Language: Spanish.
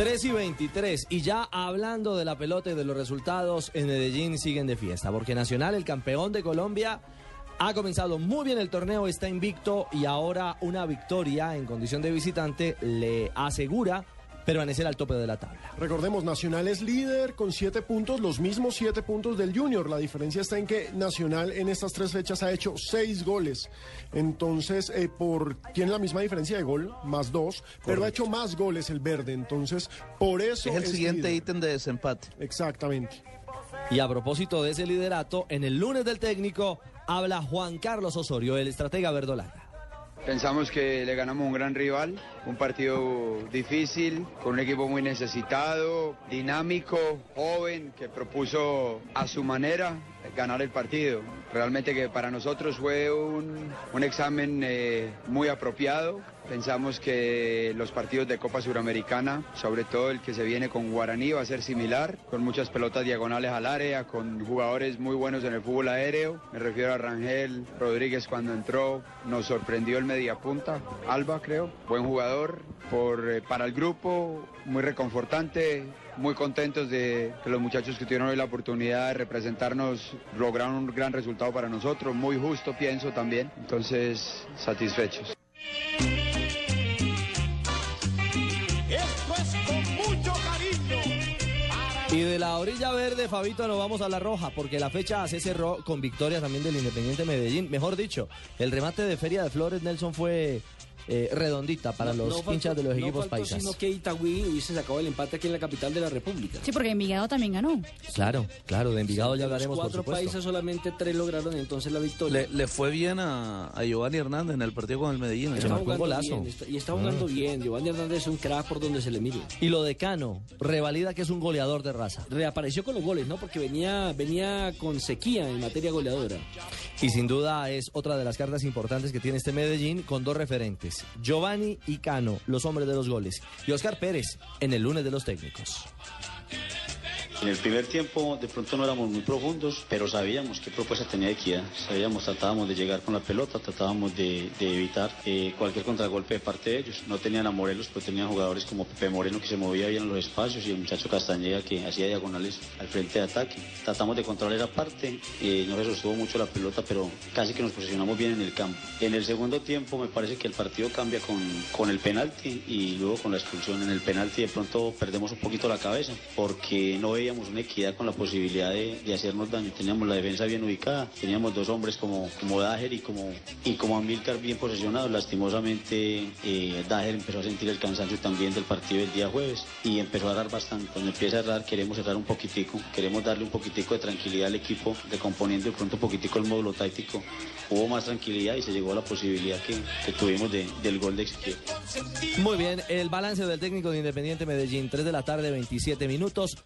3 y 23. Y ya hablando de la pelota y de los resultados, en Medellín siguen de fiesta, porque Nacional, el campeón de Colombia, ha comenzado muy bien el torneo, está invicto y ahora una victoria en condición de visitante le asegura permanecer al tope de la tabla. Recordemos, Nacional es líder con siete puntos, los mismos siete puntos del Junior. La diferencia está en que Nacional en estas tres fechas ha hecho seis goles. Entonces, eh, por tiene la misma diferencia de gol, más dos, pero ha hecho más goles el verde. Entonces, por eso. Es el siguiente líder. ítem de desempate. Exactamente. Y a propósito de ese liderato, en el lunes del técnico habla Juan Carlos Osorio, el estratega verdolaga. Pensamos que le ganamos un gran rival, un partido difícil, con un equipo muy necesitado, dinámico, joven, que propuso a su manera ganar el partido. Realmente que para nosotros fue un, un examen eh, muy apropiado. Pensamos que los partidos de Copa Suramericana, sobre todo el que se viene con Guaraní, va a ser similar, con muchas pelotas diagonales al área, con jugadores muy buenos en el fútbol aéreo. Me refiero a Rangel Rodríguez cuando entró, nos sorprendió el mediapunta, Alba creo, buen jugador por, eh, para el grupo, muy reconfortante, muy contentos de que los muchachos que tuvieron hoy la oportunidad de representarnos lograron un gran resultado para nosotros, muy justo pienso también, entonces satisfechos. Y de la orilla verde, Fabito, nos vamos a la roja, porque la fecha se cerró con victoria también del Independiente Medellín. Mejor dicho, el remate de Feria de Flores, Nelson, fue eh, redondita para los faltó- hinchas de los no equipos faltó paisas. sino que Itagüí hubiese sacado el empate aquí en la capital de la República. Sí, porque Envigado también ganó. Claro, claro, de Envigado ya De los hablaremos, por cuatro supuesto. países solamente tres lograron entonces la victoria. Le, le fue bien a, a Giovanni Hernández en el partido con el Medellín. está marcó un golazo. bien, está- y está jugando bien. Giovanni Hernández es un crack por donde se le mire. Y lo de Cano, revalida que es un goleador de raza. Reapareció con los goles, ¿no? Porque venía, venía con sequía en materia goleadora. Y sin duda es otra de las cartas importantes que tiene este Medellín con dos referentes, Giovanni y Cano, los hombres de los goles, y Oscar Pérez en el lunes de los técnicos. En el primer tiempo de pronto no éramos muy profundos, pero sabíamos qué propuesta tenía Equidad. Sabíamos, tratábamos de llegar con la pelota, tratábamos de, evitar eh, cualquier contragolpe de parte de ellos. No tenían a Morelos, pero tenían jugadores como Pepe Moreno que se movía bien en los espacios y el muchacho Castañeda que hacía diagonales al frente de ataque. Tratamos de controlar esa parte, eh, no se sostuvo mucho la pelota, pero casi que nos posicionamos bien en el campo. En el segundo tiempo me parece que el partido cambia con, con el penalti y luego con la expulsión. En el penalti de pronto perdemos un poquito la cabeza porque no una equidad con la posibilidad de, hacernos daño. Teníamos la defensa bien ubicada, teníamos dos hombres como, como Dager y como, y como Amílcar bien posicionados. Lastimosamente eh, Dager empezó a sentir el cansancio también del partido del día jueves y empezó a errar bastante. Cuando empieza a errar queremos errar un poquitico, queremos darle un poquitico de tranquilidad al equipo, recomponiendo de pronto un poquitico el módulo táctico. Hubo más tranquilidad y se llegó a la posibilidad que, tuvimos de- del gol de Ezequiel. Muy bien, el balance del técnico de Independiente Medellín, 3 de la tarde, 27 minutos.